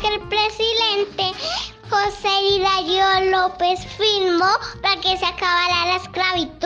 que el presidente José Hilario López firmó para que se acabara la esclavitud?